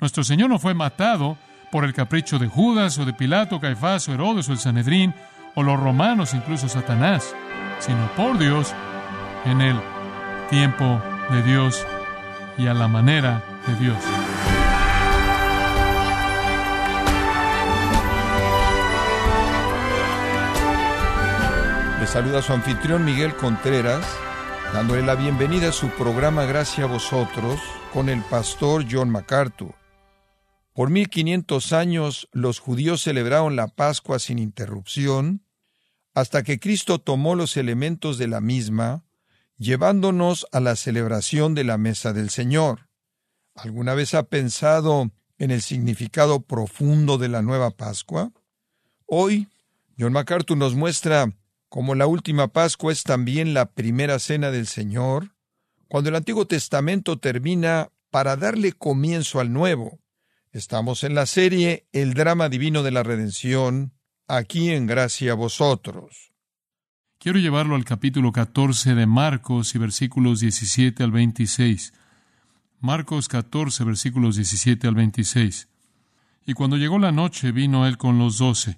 Nuestro Señor no fue matado por el capricho de Judas o de Pilato, Caifás o Herodes o el Sanedrín o los romanos, incluso Satanás, sino por Dios en el tiempo de Dios y a la manera de Dios. Le saluda su anfitrión Miguel Contreras, dándole la bienvenida a su programa Gracias a vosotros con el pastor John MacArthur. Por 1500 años los judíos celebraron la Pascua sin interrupción, hasta que Cristo tomó los elementos de la misma, llevándonos a la celebración de la mesa del Señor. ¿Alguna vez ha pensado en el significado profundo de la nueva Pascua? Hoy, John MacArthur nos muestra cómo la última Pascua es también la primera cena del Señor, cuando el Antiguo Testamento termina para darle comienzo al Nuevo. Estamos en la serie El drama divino de la redención, aquí en Gracia a vosotros. Quiero llevarlo al capítulo 14 de Marcos y versículos 17 al 26. Marcos 14, versículos 17 al 26. Y cuando llegó la noche vino él con los doce,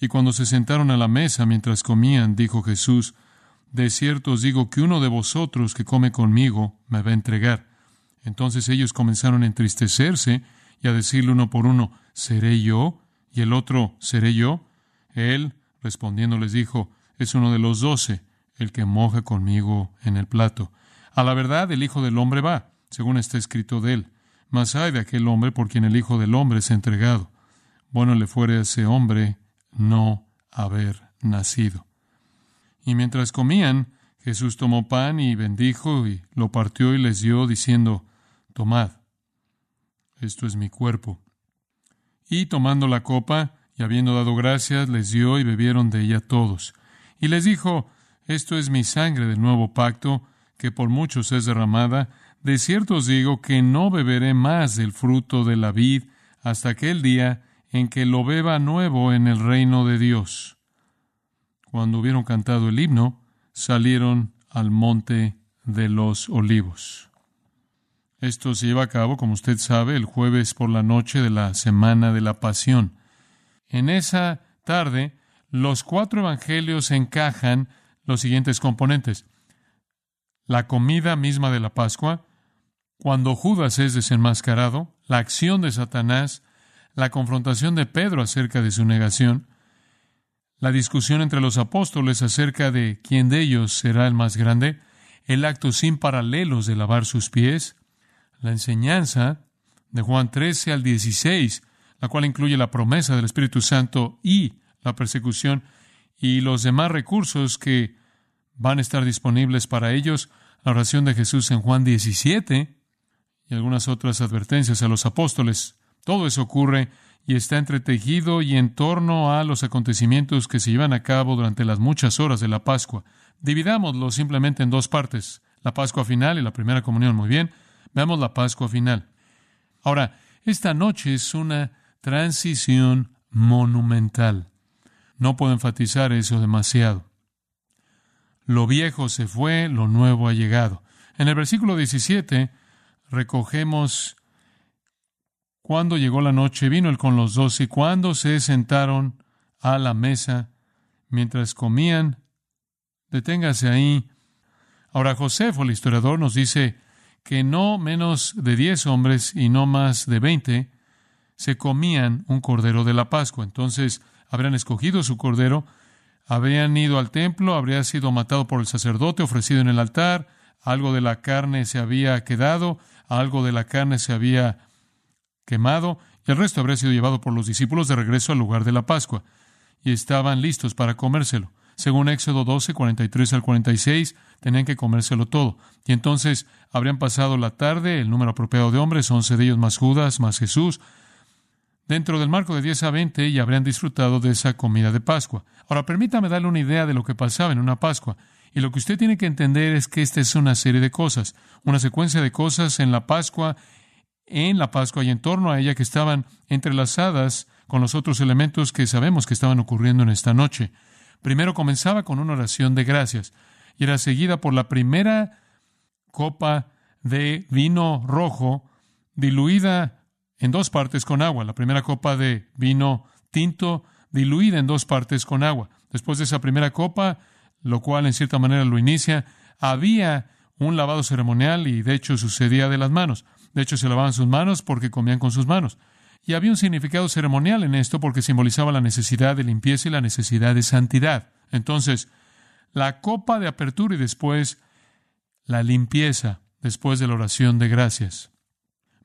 y cuando se sentaron a la mesa mientras comían, dijo Jesús, De cierto os digo que uno de vosotros que come conmigo me va a entregar. Entonces ellos comenzaron a entristecerse y a decirle uno por uno, ¿seré yo? Y el otro, ¿seré yo? Él, respondiendo, les dijo, es uno de los doce, el que moja conmigo en el plato. A la verdad, el Hijo del Hombre va, según está escrito de él. Mas hay de aquel hombre por quien el Hijo del Hombre es entregado. Bueno le fuere a ese hombre no haber nacido. Y mientras comían, Jesús tomó pan y bendijo y lo partió y les dio, diciendo, Tomad, esto es mi cuerpo. Y tomando la copa, y habiendo dado gracias, les dio y bebieron de ella todos. Y les dijo, Esto es mi sangre del nuevo pacto, que por muchos es derramada. De cierto os digo que no beberé más del fruto de la vid hasta aquel día en que lo beba nuevo en el reino de Dios. Cuando hubieron cantado el himno, salieron al monte de los olivos. Esto se lleva a cabo, como usted sabe, el jueves por la noche de la semana de la pasión. En esa tarde, los cuatro evangelios encajan los siguientes componentes. La comida misma de la Pascua, cuando Judas es desenmascarado, la acción de Satanás, la confrontación de Pedro acerca de su negación, la discusión entre los apóstoles acerca de quién de ellos será el más grande, el acto sin paralelos de lavar sus pies, la enseñanza de Juan 13 al 16, la cual incluye la promesa del Espíritu Santo y la persecución y los demás recursos que van a estar disponibles para ellos, la oración de Jesús en Juan 17 y algunas otras advertencias a los apóstoles. Todo eso ocurre y está entretejido y en torno a los acontecimientos que se llevan a cabo durante las muchas horas de la Pascua. Dividámoslo simplemente en dos partes, la Pascua final y la primera comunión. Muy bien, Veamos la Pascua final. Ahora, esta noche es una transición monumental. No puedo enfatizar eso demasiado. Lo viejo se fue, lo nuevo ha llegado. En el versículo 17 recogemos cuando llegó la noche, vino él con los dos y cuando se sentaron a la mesa mientras comían. Deténgase ahí. Ahora Josefo, el historiador, nos dice que no menos de diez hombres y no más de veinte se comían un cordero de la Pascua. Entonces habrían escogido su cordero, habrían ido al templo, habría sido matado por el sacerdote, ofrecido en el altar, algo de la carne se había quedado, algo de la carne se había quemado, y el resto habría sido llevado por los discípulos de regreso al lugar de la Pascua, y estaban listos para comérselo. Según Éxodo 12, 43 al 46, tenían que comérselo todo. Y entonces habrían pasado la tarde, el número apropiado de hombres, once de ellos más Judas, más Jesús, dentro del marco de 10 a 20 y habrían disfrutado de esa comida de Pascua. Ahora, permítame darle una idea de lo que pasaba en una Pascua. Y lo que usted tiene que entender es que esta es una serie de cosas, una secuencia de cosas en la Pascua, en la Pascua y en torno a ella que estaban entrelazadas con los otros elementos que sabemos que estaban ocurriendo en esta noche. Primero comenzaba con una oración de gracias y era seguida por la primera copa de vino rojo diluida en dos partes con agua. La primera copa de vino tinto diluida en dos partes con agua. Después de esa primera copa, lo cual en cierta manera lo inicia, había un lavado ceremonial y de hecho sucedía de las manos. De hecho se lavaban sus manos porque comían con sus manos. Y había un significado ceremonial en esto porque simbolizaba la necesidad de limpieza y la necesidad de santidad. Entonces, la copa de apertura y después la limpieza después de la oración de gracias.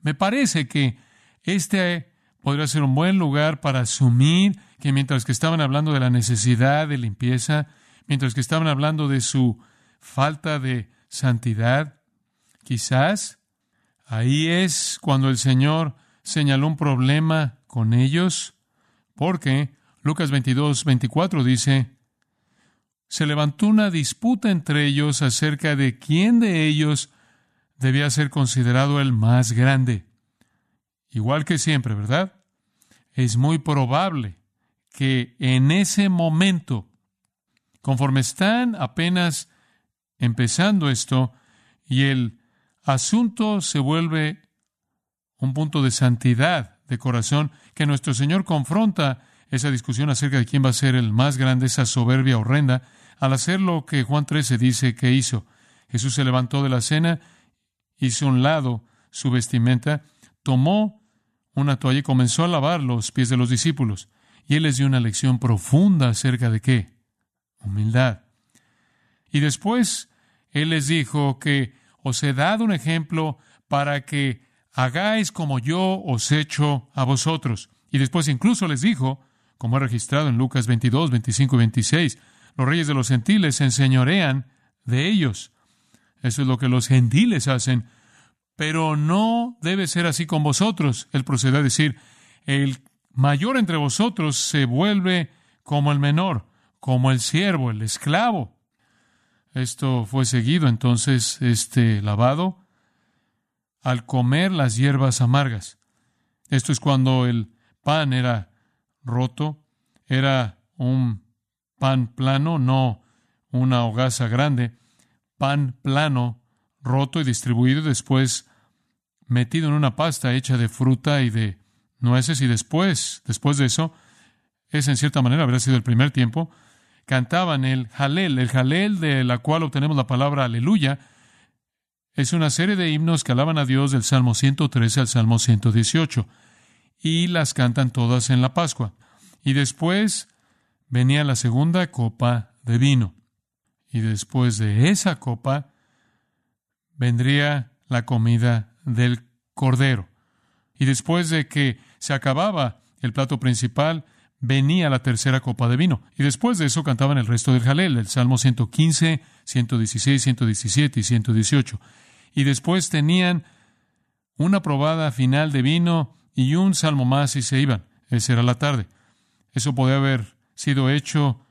Me parece que este podría ser un buen lugar para asumir que mientras que estaban hablando de la necesidad de limpieza, mientras que estaban hablando de su falta de santidad, quizás ahí es cuando el Señor señaló un problema con ellos, porque Lucas 22, 24 dice, se levantó una disputa entre ellos acerca de quién de ellos debía ser considerado el más grande. Igual que siempre, ¿verdad? Es muy probable que en ese momento, conforme están apenas empezando esto y el asunto se vuelve un punto de santidad de corazón, que nuestro Señor confronta esa discusión acerca de quién va a ser el más grande, esa soberbia horrenda, al hacer lo que Juan 13 dice que hizo. Jesús se levantó de la cena, hizo un lado su vestimenta, tomó una toalla y comenzó a lavar los pies de los discípulos. Y él les dio una lección profunda acerca de qué? Humildad. Y después él les dijo que os he dado un ejemplo para que hagáis como yo os he hecho a vosotros. Y después incluso les dijo, como he registrado en Lucas 22, 25 y 26, los reyes de los gentiles se enseñorean de ellos. Eso es lo que los gentiles hacen. Pero no debe ser así con vosotros. Él procede a decir, el mayor entre vosotros se vuelve como el menor, como el siervo, el esclavo. Esto fue seguido entonces, este lavado, al comer las hierbas amargas. Esto es cuando el pan era roto, era un pan plano, no una hogaza grande, pan plano, roto y distribuido, después metido en una pasta hecha de fruta y de nueces, y después, después de eso, es en cierta manera, habría sido el primer tiempo, cantaban el Jalel, el Jalel de la cual obtenemos la palabra aleluya, es una serie de himnos que alaban a Dios del Salmo 113 al Salmo 118, y las cantan todas en la Pascua. Y después venía la segunda copa de vino. Y después de esa copa vendría la comida del cordero. Y después de que se acababa el plato principal, venía la tercera copa de vino. Y después de eso cantaban el resto del Jalel, el Salmo 115, 116, 117 y 118. Y después tenían una probada final de vino y un salmo más y se iban. Esa era la tarde. Eso podía haber sido hecho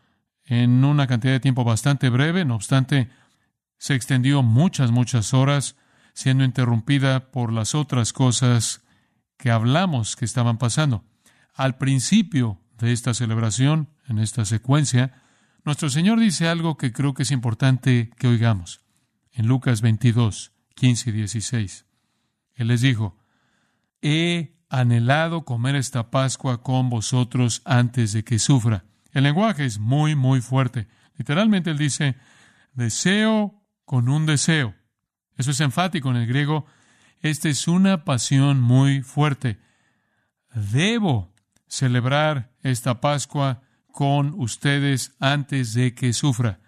en una cantidad de tiempo bastante breve, no obstante, se extendió muchas, muchas horas, siendo interrumpida por las otras cosas que hablamos que estaban pasando. Al principio de esta celebración, en esta secuencia, nuestro Señor dice algo que creo que es importante que oigamos. En Lucas 22, 15 y 16. Él les dijo, he anhelado comer esta Pascua con vosotros antes de que sufra. El lenguaje es muy, muy fuerte. Literalmente él dice, deseo con un deseo. Eso es enfático en el griego. Esta es una pasión muy fuerte. Debo celebrar esta Pascua con ustedes antes de que sufra.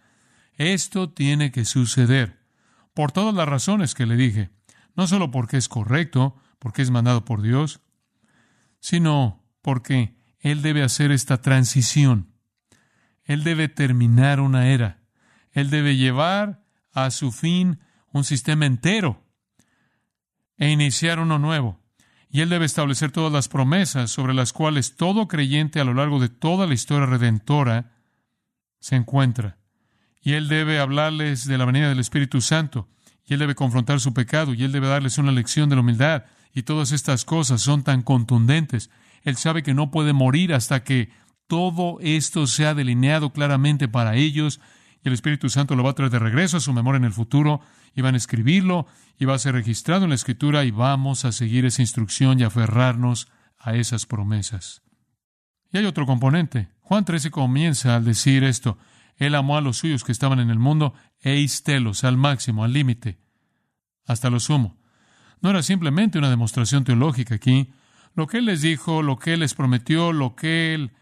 Esto tiene que suceder por todas las razones que le dije. No solo porque es correcto, porque es mandado por Dios, sino porque Él debe hacer esta transición él debe terminar una era. Él debe llevar a su fin un sistema entero e iniciar uno nuevo. Y Él debe establecer todas las promesas sobre las cuales todo creyente a lo largo de toda la historia redentora se encuentra. Y Él debe hablarles de la venida del Espíritu Santo. Y Él debe confrontar su pecado. Y Él debe darles una lección de la humildad. Y todas estas cosas son tan contundentes. Él sabe que no puede morir hasta que todo esto se ha delineado claramente para ellos y el Espíritu Santo lo va a traer de regreso a su memoria en el futuro, y van a escribirlo, y va a ser registrado en la Escritura, y vamos a seguir esa instrucción y aferrarnos a esas promesas. Y hay otro componente. Juan 13 comienza al decir esto. Él amó a los suyos que estaban en el mundo, eistelos, al máximo, al límite, hasta lo sumo. No era simplemente una demostración teológica aquí. Lo que Él les dijo, lo que Él les prometió, lo que Él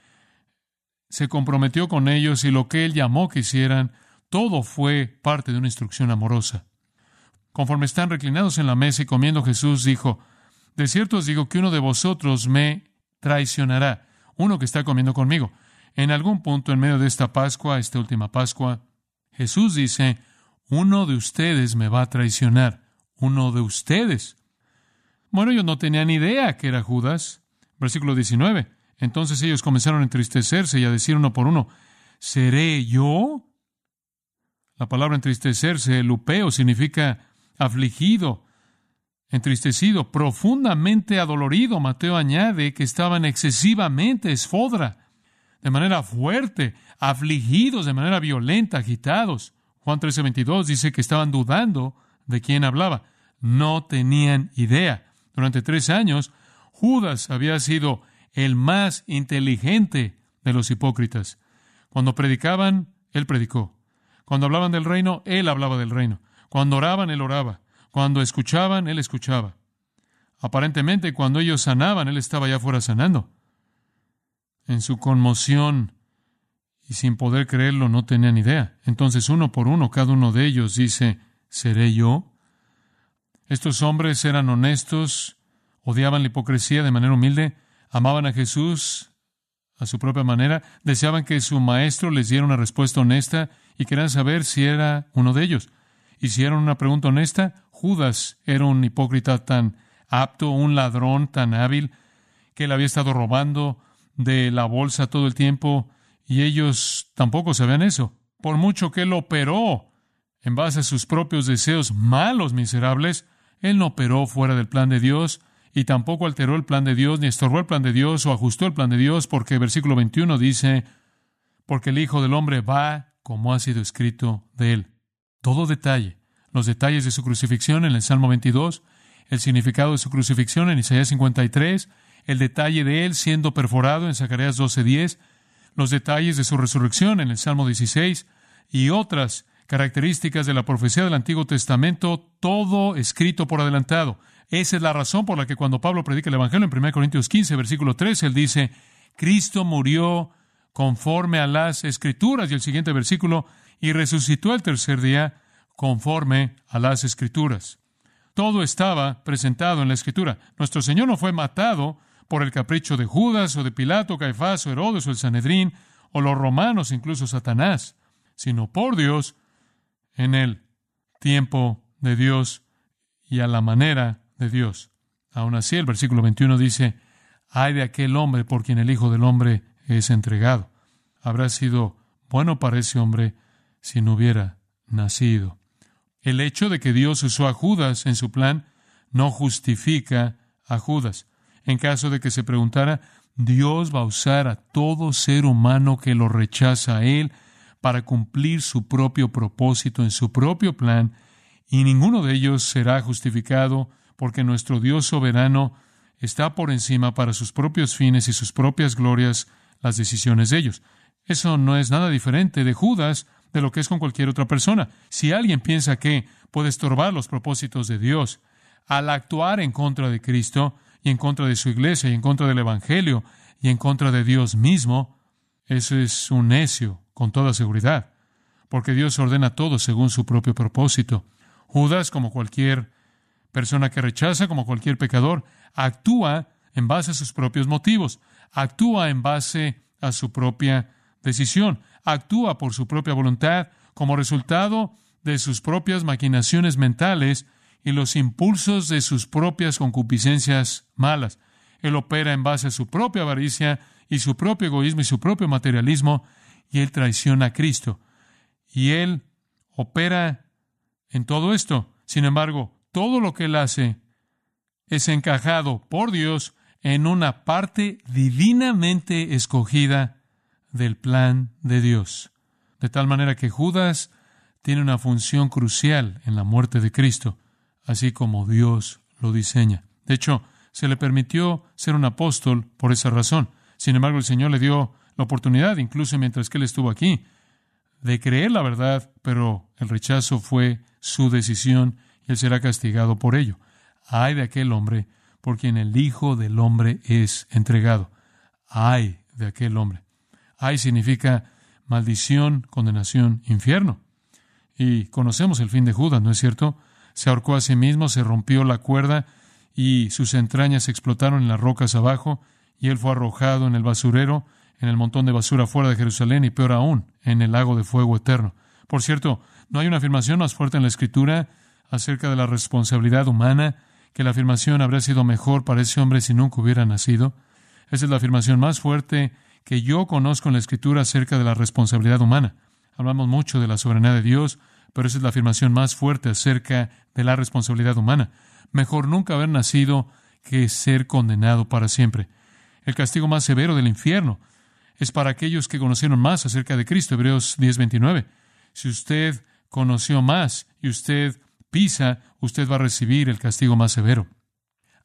se comprometió con ellos y lo que Él llamó que hicieran, todo fue parte de una instrucción amorosa. Conforme están reclinados en la mesa y comiendo, Jesús dijo, De cierto os digo que uno de vosotros me traicionará, uno que está comiendo conmigo. En algún punto en medio de esta Pascua, esta última Pascua, Jesús dice, uno de ustedes me va a traicionar, uno de ustedes. Bueno, ellos no tenían idea que era Judas. Versículo 19. Entonces ellos comenzaron a entristecerse y a decir uno por uno, ¿seré yo? La palabra entristecerse, lupeo, significa afligido, entristecido, profundamente adolorido. Mateo añade que estaban excesivamente esfodra de manera fuerte, afligidos de manera violenta, agitados. Juan 13:22 dice que estaban dudando de quién hablaba. No tenían idea. Durante tres años, Judas había sido el más inteligente de los hipócritas. Cuando predicaban, él predicó. Cuando hablaban del reino, él hablaba del reino. Cuando oraban, él oraba. Cuando escuchaban, él escuchaba. Aparentemente, cuando ellos sanaban, él estaba allá afuera sanando en su conmoción y sin poder creerlo no tenían idea. Entonces uno por uno cada uno de ellos dice, ¿seré yo? Estos hombres eran honestos, odiaban la hipocresía de manera humilde, amaban a Jesús a su propia manera, deseaban que su maestro les diera una respuesta honesta y querían saber si era uno de ellos. Hicieron una pregunta honesta. Judas era un hipócrita tan apto, un ladrón tan hábil, que él había estado robando de la bolsa todo el tiempo y ellos tampoco sabían eso. Por mucho que él operó en base a sus propios deseos malos, miserables, él no operó fuera del plan de Dios y tampoco alteró el plan de Dios, ni estorbó el plan de Dios o ajustó el plan de Dios, porque versículo 21 dice, porque el Hijo del Hombre va como ha sido escrito de él. Todo detalle, los detalles de su crucifixión en el Salmo 22, el significado de su crucifixión en Isaías 53, el detalle de él siendo perforado en Zacarías 12:10, los detalles de su resurrección en el Salmo 16 y otras características de la profecía del Antiguo Testamento, todo escrito por adelantado. Esa es la razón por la que cuando Pablo predica el Evangelio en 1 Corintios 15, versículo 3, él dice, Cristo murió conforme a las Escrituras, y el siguiente versículo, y resucitó el tercer día conforme a las Escrituras. Todo estaba presentado en la Escritura. Nuestro Señor no fue matado por el capricho de Judas o de Pilato, Caifás o Herodes o el Sanedrín o los romanos, incluso Satanás, sino por Dios en el tiempo de Dios y a la manera de Dios. Aún así, el versículo 21 dice, hay de aquel hombre por quien el Hijo del Hombre es entregado. Habrá sido bueno para ese hombre si no hubiera nacido. El hecho de que Dios usó a Judas en su plan no justifica a Judas. En caso de que se preguntara, Dios va a usar a todo ser humano que lo rechaza a Él para cumplir su propio propósito en su propio plan, y ninguno de ellos será justificado porque nuestro Dios soberano está por encima para sus propios fines y sus propias glorias las decisiones de ellos. Eso no es nada diferente de Judas de lo que es con cualquier otra persona. Si alguien piensa que puede estorbar los propósitos de Dios al actuar en contra de Cristo, y en contra de su iglesia y en contra del Evangelio y en contra de Dios mismo, eso es un necio, con toda seguridad, porque Dios ordena todo según su propio propósito. Judas, como cualquier persona que rechaza, como cualquier pecador, actúa en base a sus propios motivos, actúa en base a su propia decisión, actúa por su propia voluntad, como resultado de sus propias maquinaciones mentales y los impulsos de sus propias concupiscencias malas. Él opera en base a su propia avaricia y su propio egoísmo y su propio materialismo, y él traiciona a Cristo. Y él opera en todo esto. Sin embargo, todo lo que él hace es encajado por Dios en una parte divinamente escogida del plan de Dios, de tal manera que Judas tiene una función crucial en la muerte de Cristo, así como Dios lo diseña. De hecho, se le permitió ser un apóstol por esa razón. Sin embargo, el Señor le dio la oportunidad, incluso mientras que él estuvo aquí, de creer la verdad, pero el rechazo fue su decisión y él será castigado por ello. Ay de aquel hombre por quien el Hijo del Hombre es entregado. Ay de aquel hombre. Ay significa maldición, condenación, infierno. Y conocemos el fin de Judas, ¿no es cierto? Se ahorcó a sí mismo, se rompió la cuerda y sus entrañas explotaron en las rocas abajo y él fue arrojado en el basurero, en el montón de basura fuera de Jerusalén y peor aún, en el lago de fuego eterno. Por cierto, no hay una afirmación más fuerte en la Escritura acerca de la responsabilidad humana que la afirmación habría sido mejor para ese hombre si nunca hubiera nacido. Esa es la afirmación más fuerte que yo conozco en la Escritura acerca de la responsabilidad humana. Hablamos mucho de la soberanía de Dios, pero esa es la afirmación más fuerte acerca de la responsabilidad humana. Mejor nunca haber nacido que ser condenado para siempre. El castigo más severo del infierno es para aquellos que conocieron más acerca de Cristo. Hebreos 10:29. Si usted conoció más y usted pisa, usted va a recibir el castigo más severo.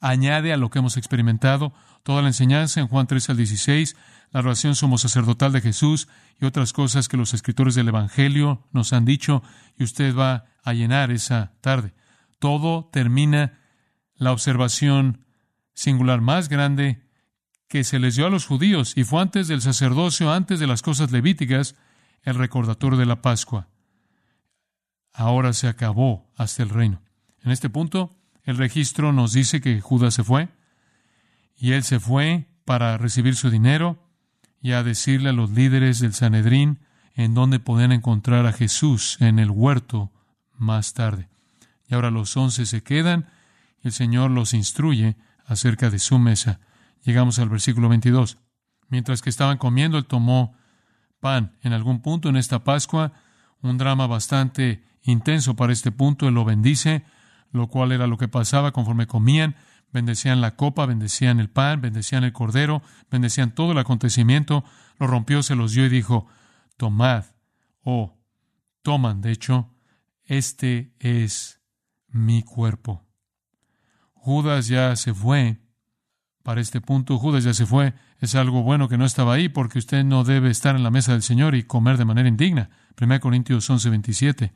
Añade a lo que hemos experimentado toda la enseñanza en Juan 3 al 16, la relación sumo sacerdotal de Jesús y otras cosas que los escritores del Evangelio nos han dicho y usted va a llenar esa tarde. Todo termina la observación singular más grande que se les dio a los judíos y fue antes del sacerdocio, antes de las cosas levíticas, el recordatorio de la Pascua. Ahora se acabó hasta el reino. En este punto, el registro nos dice que Judas se fue y él se fue para recibir su dinero y a decirle a los líderes del Sanedrín en dónde podían encontrar a Jesús en el huerto más tarde. Y ahora los once se quedan y el Señor los instruye acerca de su mesa. Llegamos al versículo 22. Mientras que estaban comiendo, él tomó pan. En algún punto en esta Pascua, un drama bastante intenso para este punto, él lo bendice, lo cual era lo que pasaba conforme comían. Bendecían la copa, bendecían el pan, bendecían el cordero, bendecían todo el acontecimiento. Lo rompió, se los dio y dijo, tomad, o toman, de hecho, este es mi cuerpo. Judas ya se fue para este punto. Judas ya se fue. Es algo bueno que no estaba ahí porque usted no debe estar en la mesa del Señor y comer de manera indigna. 1 Corintios 11, 27.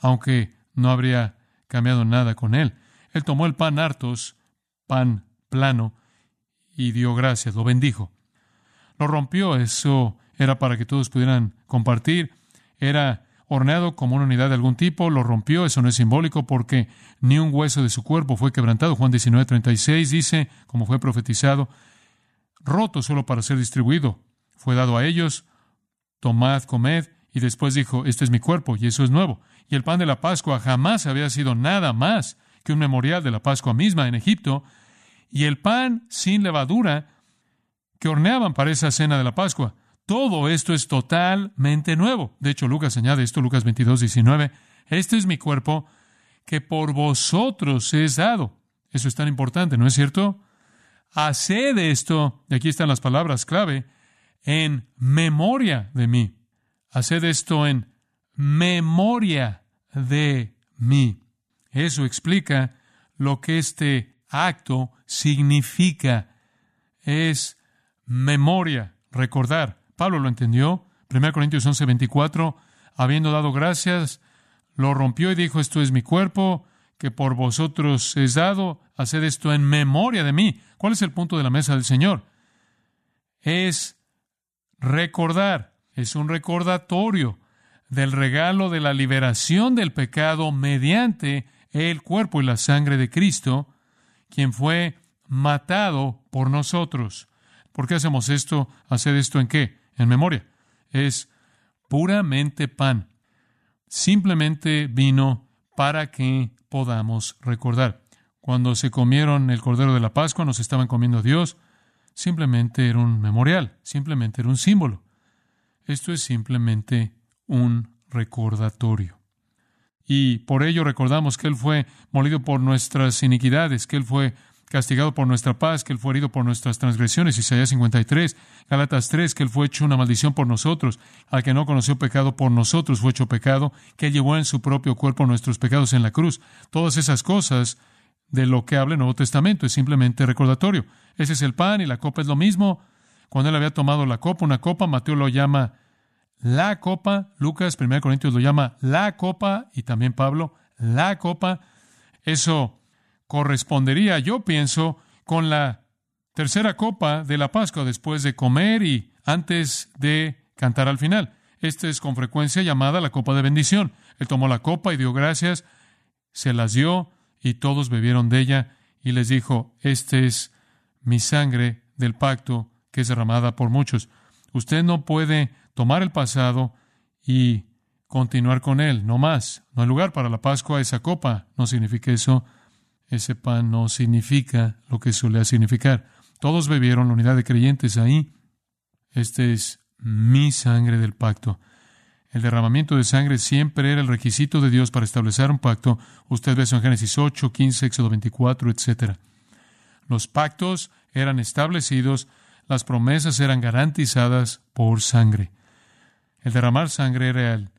Aunque no habría cambiado nada con él. Él tomó el pan hartos, pan plano, y dio gracias, lo bendijo. Lo rompió, eso era para que todos pudieran compartir. Era horneado como una unidad de algún tipo, lo rompió, eso no es simbólico porque ni un hueso de su cuerpo fue quebrantado. Juan 19:36 dice, como fue profetizado, roto solo para ser distribuido. Fue dado a ellos, tomad, comed, y después dijo, este es mi cuerpo, y eso es nuevo. Y el pan de la Pascua jamás había sido nada más que un memorial de la Pascua misma en Egipto, y el pan sin levadura que horneaban para esa cena de la Pascua. Todo esto es totalmente nuevo. De hecho, Lucas añade esto, Lucas 22, 19. Este es mi cuerpo que por vosotros es dado. Eso es tan importante, ¿no es cierto? Haced esto, y aquí están las palabras clave, en memoria de mí. Haced esto en memoria de mí. Eso explica lo que este acto significa. Es memoria, recordar. Pablo lo entendió. 1 Corintios 11, 24, habiendo dado gracias, lo rompió y dijo, esto es mi cuerpo, que por vosotros es dado, haced esto en memoria de mí. ¿Cuál es el punto de la mesa del Señor? Es recordar, es un recordatorio del regalo de la liberación del pecado mediante el cuerpo y la sangre de Cristo, quien fue matado por nosotros. ¿Por qué hacemos esto? ¿Hacer esto en qué? en memoria. Es puramente pan. Simplemente vino para que podamos recordar. Cuando se comieron el cordero de la Pascua, nos estaban comiendo Dios. Simplemente era un memorial, simplemente era un símbolo. Esto es simplemente un recordatorio. Y por ello recordamos que Él fue molido por nuestras iniquidades, que Él fue castigado por nuestra paz, que Él fue herido por nuestras transgresiones, Isaías 53, Galatas 3, que Él fue hecho una maldición por nosotros, al que no conoció pecado por nosotros fue hecho pecado, que Él llevó en su propio cuerpo nuestros pecados en la cruz. Todas esas cosas de lo que habla el Nuevo Testamento es simplemente recordatorio. Ese es el pan y la copa es lo mismo. Cuando Él había tomado la copa, una copa, Mateo lo llama la copa, Lucas 1 Corintios lo llama la copa y también Pablo la copa. Eso correspondería, yo pienso, con la tercera copa de la Pascua después de comer y antes de cantar al final. Esta es con frecuencia llamada la copa de bendición. Él tomó la copa y dio gracias, se las dio y todos bebieron de ella y les dijo, este es mi sangre del pacto que es derramada por muchos. Usted no puede tomar el pasado y continuar con él, no más. No hay lugar para la Pascua, esa copa no significa eso, ese pan no significa lo que suele significar. Todos bebieron la unidad de creyentes ahí. Este es mi sangre del pacto. El derramamiento de sangre siempre era el requisito de Dios para establecer un pacto. Usted ve eso en Génesis 8, 15, Éxodo 24, etc. Los pactos eran establecidos, las promesas eran garantizadas por sangre. El derramar sangre era el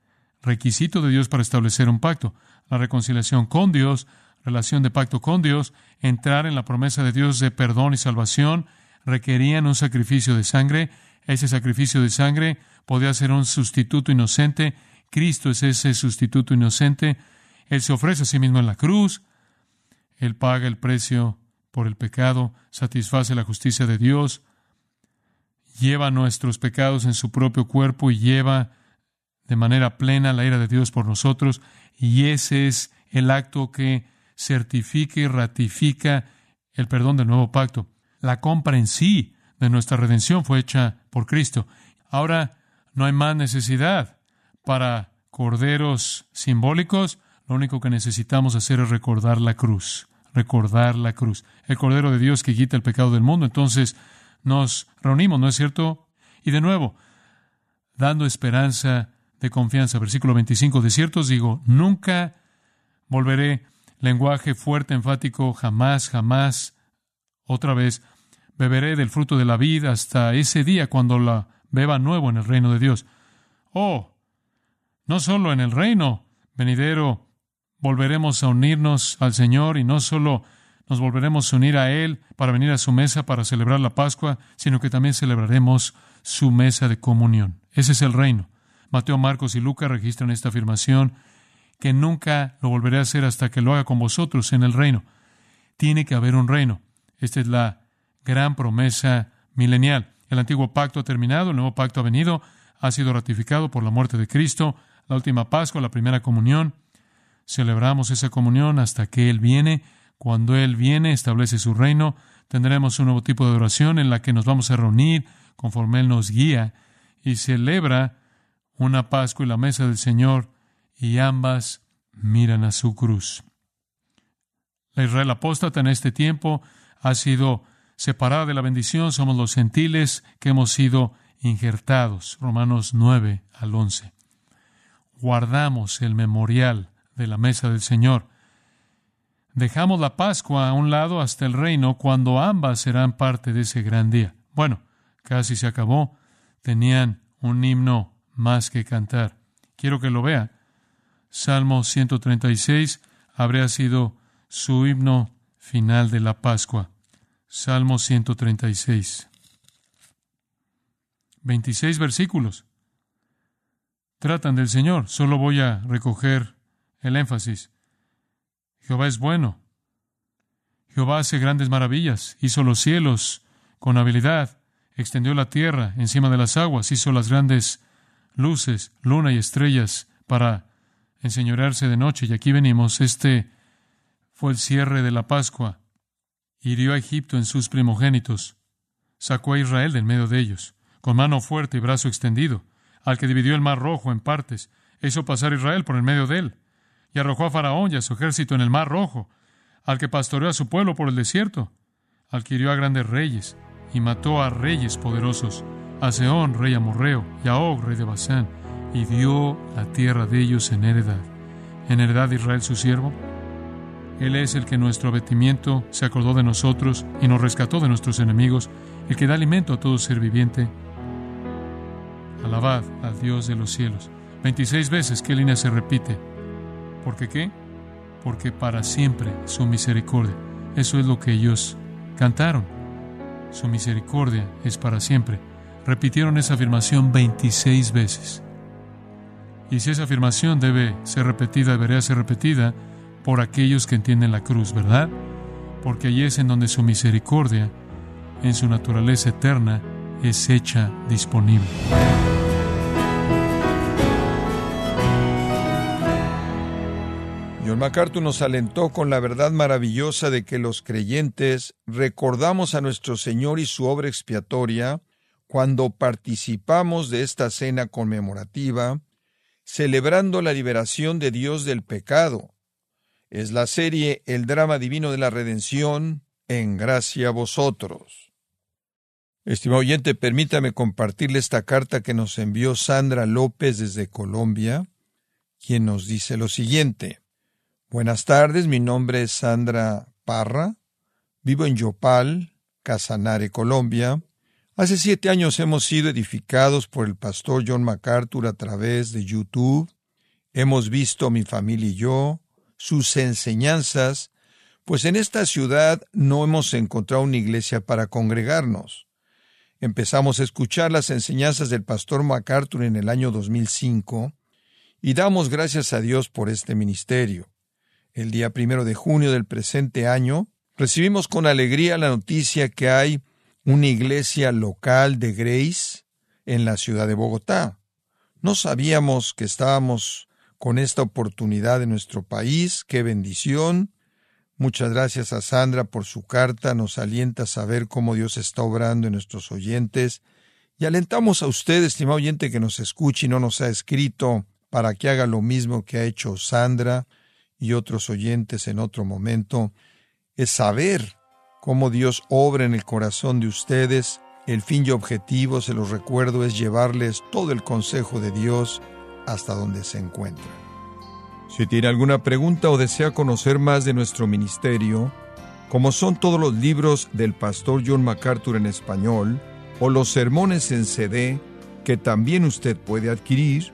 requisito de Dios para establecer un pacto. La reconciliación con Dios, relación de pacto con Dios, entrar en la promesa de Dios de perdón y salvación, requerían un sacrificio de sangre. Ese sacrificio de sangre podía ser un sustituto inocente. Cristo es ese sustituto inocente. Él se ofrece a sí mismo en la cruz. Él paga el precio por el pecado, satisface la justicia de Dios, lleva nuestros pecados en su propio cuerpo y lleva de manera plena la ira de Dios por nosotros, y ese es el acto que certifica y ratifica el perdón del nuevo pacto. La compra en sí de nuestra redención fue hecha por Cristo. Ahora no hay más necesidad para corderos simbólicos. Lo único que necesitamos hacer es recordar la cruz, recordar la cruz. El Cordero de Dios que quita el pecado del mundo. Entonces, nos reunimos, ¿no es cierto? Y de nuevo, dando esperanza de confianza. Versículo 25, de cierto os digo, nunca volveré, lenguaje fuerte, enfático, jamás, jamás, otra vez, beberé del fruto de la vida hasta ese día cuando la beba nuevo en el reino de Dios. Oh, no solo en el reino venidero volveremos a unirnos al Señor y no solo nos volveremos a unir a Él para venir a su mesa para celebrar la Pascua, sino que también celebraremos su mesa de comunión. Ese es el reino. Mateo, Marcos y Lucas registran esta afirmación que nunca lo volveré a hacer hasta que lo haga con vosotros en el reino. Tiene que haber un reino. Esta es la gran promesa milenial. El antiguo pacto ha terminado, el nuevo pacto ha venido, ha sido ratificado por la muerte de Cristo, la última Pascua, la primera comunión. Celebramos esa comunión hasta que Él viene cuando Él viene, establece su reino, tendremos un nuevo tipo de oración en la que nos vamos a reunir conforme Él nos guía y celebra una Pascua y la mesa del Señor y ambas miran a su cruz. La Israel apóstata en este tiempo ha sido separada de la bendición, somos los gentiles que hemos sido injertados. Romanos 9 al 11. Guardamos el memorial de la mesa del Señor. Dejamos la Pascua a un lado hasta el reino cuando ambas serán parte de ese gran día. Bueno, casi se acabó. Tenían un himno más que cantar. Quiero que lo vea. Salmo 136 habría sido su himno final de la Pascua. Salmo 136. 26 versículos. Tratan del Señor. Solo voy a recoger el énfasis. Jehová es bueno. Jehová hace grandes maravillas, hizo los cielos con habilidad, extendió la tierra encima de las aguas, hizo las grandes luces, luna y estrellas para enseñorearse de noche. Y aquí venimos, este fue el cierre de la Pascua. Hirió a Egipto en sus primogénitos, sacó a Israel del medio de ellos, con mano fuerte y brazo extendido, al que dividió el mar rojo en partes, hizo pasar Israel por el medio de él y arrojó a Faraón y a su ejército en el mar rojo, al que pastoreó a su pueblo por el desierto, al que a grandes reyes y mató a reyes poderosos, a Seón, rey amorreo, y a Og, rey de Basán, y dio la tierra de ellos en heredad. En heredad de Israel su siervo. Él es el que nuestro abatimiento se acordó de nosotros y nos rescató de nuestros enemigos, el que da alimento a todo ser viviente. Alabad al Dios de los cielos. 26 veces, ¿qué línea se repite? ¿Por qué qué? Porque para siempre su misericordia. Eso es lo que ellos cantaron. Su misericordia es para siempre. Repitieron esa afirmación 26 veces. Y si esa afirmación debe ser repetida, debería ser repetida por aquellos que entienden la cruz, ¿verdad? Porque allí es en donde su misericordia, en su naturaleza eterna, es hecha disponible. John MacArthur nos alentó con la verdad maravillosa de que los creyentes recordamos a nuestro Señor y su obra expiatoria cuando participamos de esta cena conmemorativa, celebrando la liberación de Dios del pecado. Es la serie El drama divino de la redención, en gracia a vosotros. Estimado oyente, permítame compartirle esta carta que nos envió Sandra López desde Colombia, quien nos dice lo siguiente. Buenas tardes, mi nombre es Sandra Parra, vivo en Yopal, Casanare, Colombia. Hace siete años hemos sido edificados por el pastor John MacArthur a través de YouTube. Hemos visto, mi familia y yo, sus enseñanzas, pues en esta ciudad no hemos encontrado una iglesia para congregarnos. Empezamos a escuchar las enseñanzas del pastor MacArthur en el año 2005 y damos gracias a Dios por este ministerio. El día primero de junio del presente año, recibimos con alegría la noticia que hay una iglesia local de Grace en la ciudad de Bogotá. No sabíamos que estábamos con esta oportunidad en nuestro país. ¡Qué bendición! Muchas gracias a Sandra por su carta. Nos alienta a saber cómo Dios está obrando en nuestros oyentes. Y alentamos a usted, estimado oyente, que nos escuche y no nos ha escrito para que haga lo mismo que ha hecho Sandra y otros oyentes en otro momento, es saber cómo Dios obra en el corazón de ustedes. El fin y objetivo, se los recuerdo, es llevarles todo el consejo de Dios hasta donde se encuentran. Si tiene alguna pregunta o desea conocer más de nuestro ministerio, como son todos los libros del pastor John MacArthur en español, o los sermones en CD, que también usted puede adquirir,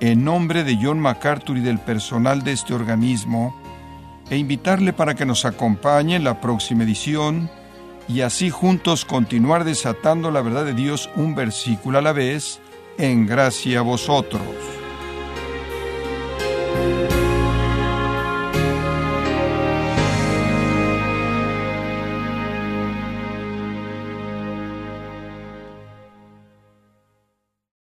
en nombre de John MacArthur y del personal de este organismo e invitarle para que nos acompañe en la próxima edición y así juntos continuar desatando la verdad de Dios un versículo a la vez en gracia a vosotros.